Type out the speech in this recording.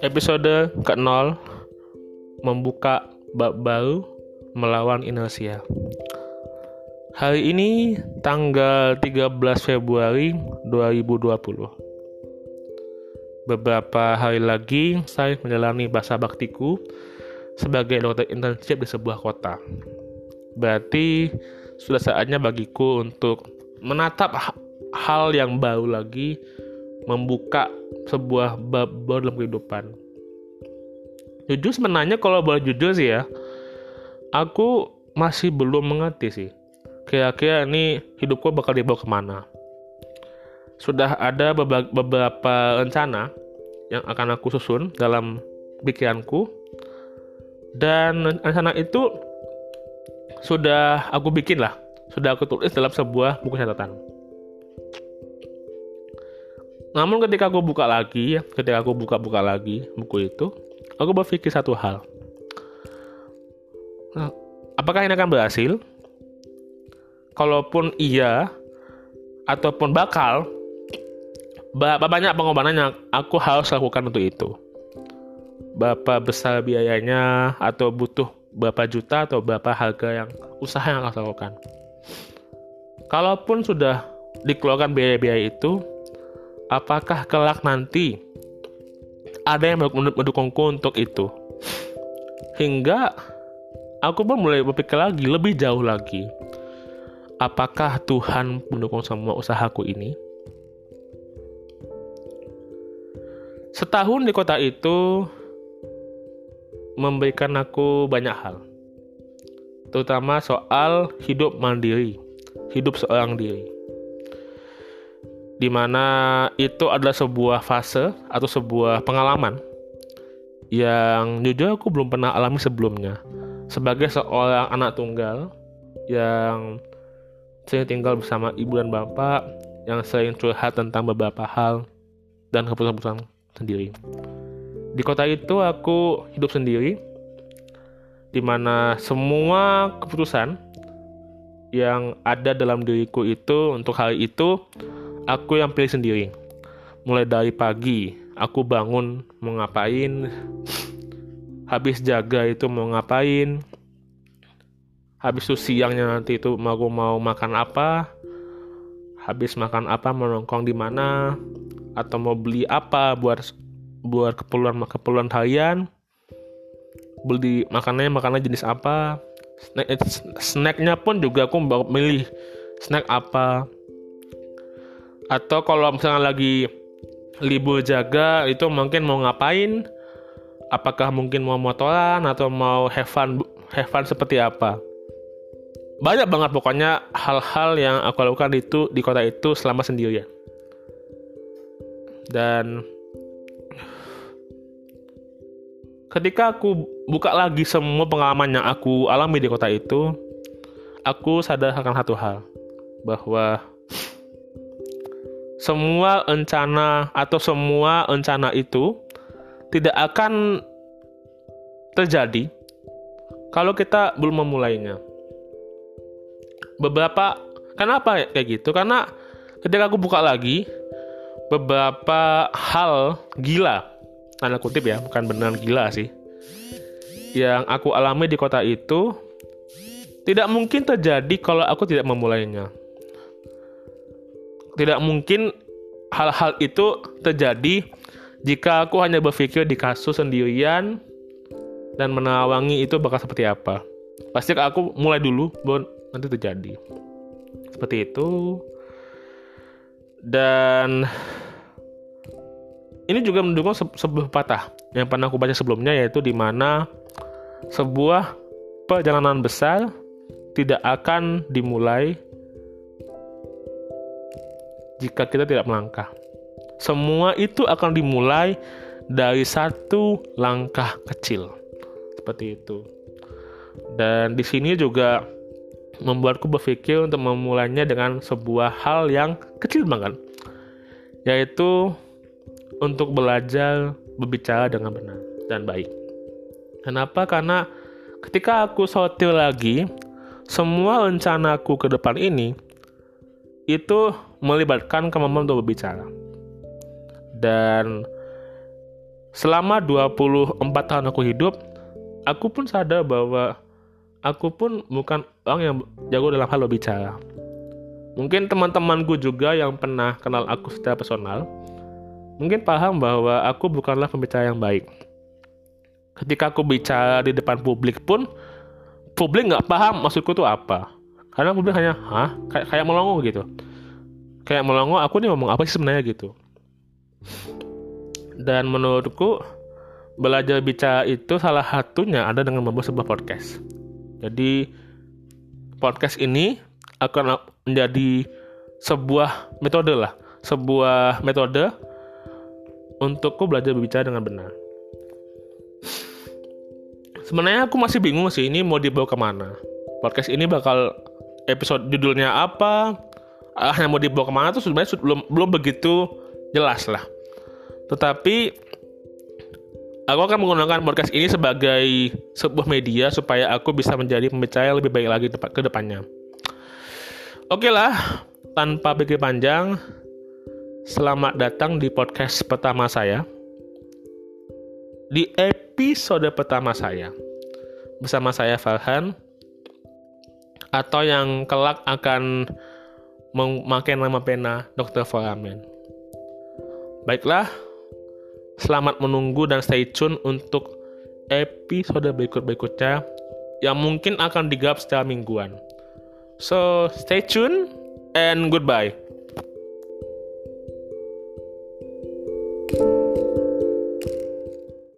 episode ke-0 membuka bab baru melawan inersia. Hari ini tanggal 13 Februari 2020. Beberapa hari lagi saya menjalani bahasa baktiku sebagai dokter internship di sebuah kota. Berarti sudah saatnya bagiku untuk menatap hal yang baru lagi membuka sebuah bab baru dalam kehidupan. Jujur sebenarnya kalau boleh jujur sih ya, aku masih belum mengerti sih. Kira-kira ini hidupku bakal dibawa ke mana. Sudah ada beberapa rencana yang akan aku susun dalam pikiranku. Dan rencana itu sudah aku bikin lah. Sudah aku tulis dalam sebuah buku catatan. Namun ketika aku buka lagi, ketika aku buka-buka lagi buku itu, aku berpikir satu hal. Nah, apakah ini akan berhasil? Kalaupun iya, ataupun bakal, banyak pengorbanan yang aku harus lakukan untuk itu? Berapa besar biayanya, atau butuh berapa juta, atau berapa harga yang usaha yang akan lakukan? Kalaupun sudah dikeluarkan biaya-biaya itu, apakah kelak nanti ada yang mendukungku untuk itu? Hingga aku pun mulai berpikir lagi, lebih jauh lagi. Apakah Tuhan mendukung semua usahaku ini? Setahun di kota itu memberikan aku banyak hal. Terutama soal hidup mandiri, hidup seorang diri di mana itu adalah sebuah fase atau sebuah pengalaman yang jujur aku belum pernah alami sebelumnya. Sebagai seorang anak tunggal yang sering tinggal bersama ibu dan bapak, yang sering curhat tentang beberapa hal dan keputusan-keputusan sendiri. Di kota itu aku hidup sendiri, di mana semua keputusan yang ada dalam diriku itu untuk hari itu aku yang pilih sendiri. Mulai dari pagi, aku bangun mau ngapain, habis jaga itu mau ngapain, habis itu siangnya nanti itu mau mau makan apa, habis makan apa mau nongkrong di mana, atau mau beli apa buat buat keperluan keperluan harian, beli makanannya makanan jenis apa, snack snacknya pun juga aku milih snack apa atau kalau misalnya lagi libur jaga itu mungkin mau ngapain? Apakah mungkin mau motoran atau mau have fun have fun seperti apa? Banyak banget pokoknya hal-hal yang aku lakukan itu di kota itu selama sendirian. Dan ketika aku buka lagi semua pengalaman yang aku alami di kota itu aku sadar akan satu hal bahwa semua rencana atau semua rencana itu tidak akan terjadi kalau kita belum memulainya. Beberapa kenapa kayak gitu? Karena ketika aku buka lagi beberapa hal gila tanda kutip ya, bukan benar gila sih. Yang aku alami di kota itu tidak mungkin terjadi kalau aku tidak memulainya tidak mungkin hal-hal itu terjadi jika aku hanya berpikir di kasus sendirian dan menawangi itu bakal seperti apa. Pasti aku mulai dulu baru nanti terjadi. Seperti itu. Dan ini juga mendukung se sebuah patah yang pernah aku baca sebelumnya yaitu di mana sebuah perjalanan besar tidak akan dimulai jika kita tidak melangkah. Semua itu akan dimulai dari satu langkah kecil. Seperti itu. Dan di sini juga membuatku berpikir untuk memulainya dengan sebuah hal yang kecil banget. Yaitu untuk belajar berbicara dengan benar dan baik. Kenapa? Karena ketika aku sortir lagi, semua rencanaku ke depan ini itu melibatkan kemampuan untuk berbicara. Dan selama 24 tahun aku hidup, aku pun sadar bahwa aku pun bukan orang yang jago dalam hal berbicara. Mungkin teman-temanku juga yang pernah kenal aku secara personal, mungkin paham bahwa aku bukanlah pembicara yang baik. Ketika aku bicara di depan publik pun, publik nggak paham maksudku tuh apa. Karena publik hanya, hah? Kayak, kayak melongo gitu. Kayak melongo, aku nih ngomong apa sih sebenarnya gitu. Dan menurutku, belajar bicara itu salah satunya ada dengan membuat sebuah podcast. Jadi, podcast ini akan menjadi sebuah metode lah, sebuah metode untukku belajar berbicara dengan benar. Sebenarnya aku masih bingung sih ini mau dibawa ke mana. Podcast ini bakal episode judulnya apa, hanya mau dibawa ke mana tuh sebenarnya belum belum begitu jelas lah. Tetapi aku akan menggunakan podcast ini sebagai sebuah media supaya aku bisa menjadi pembicara yang lebih baik lagi ke depannya. Oke lah, tanpa pikir panjang, selamat datang di podcast pertama saya. Di episode pertama saya, bersama saya Farhan, atau yang kelak akan memakai nama pena Dr. Foramen. Baiklah, selamat menunggu dan stay tune untuk episode berikut-berikutnya yang mungkin akan digap secara mingguan. So stay tuned and goodbye.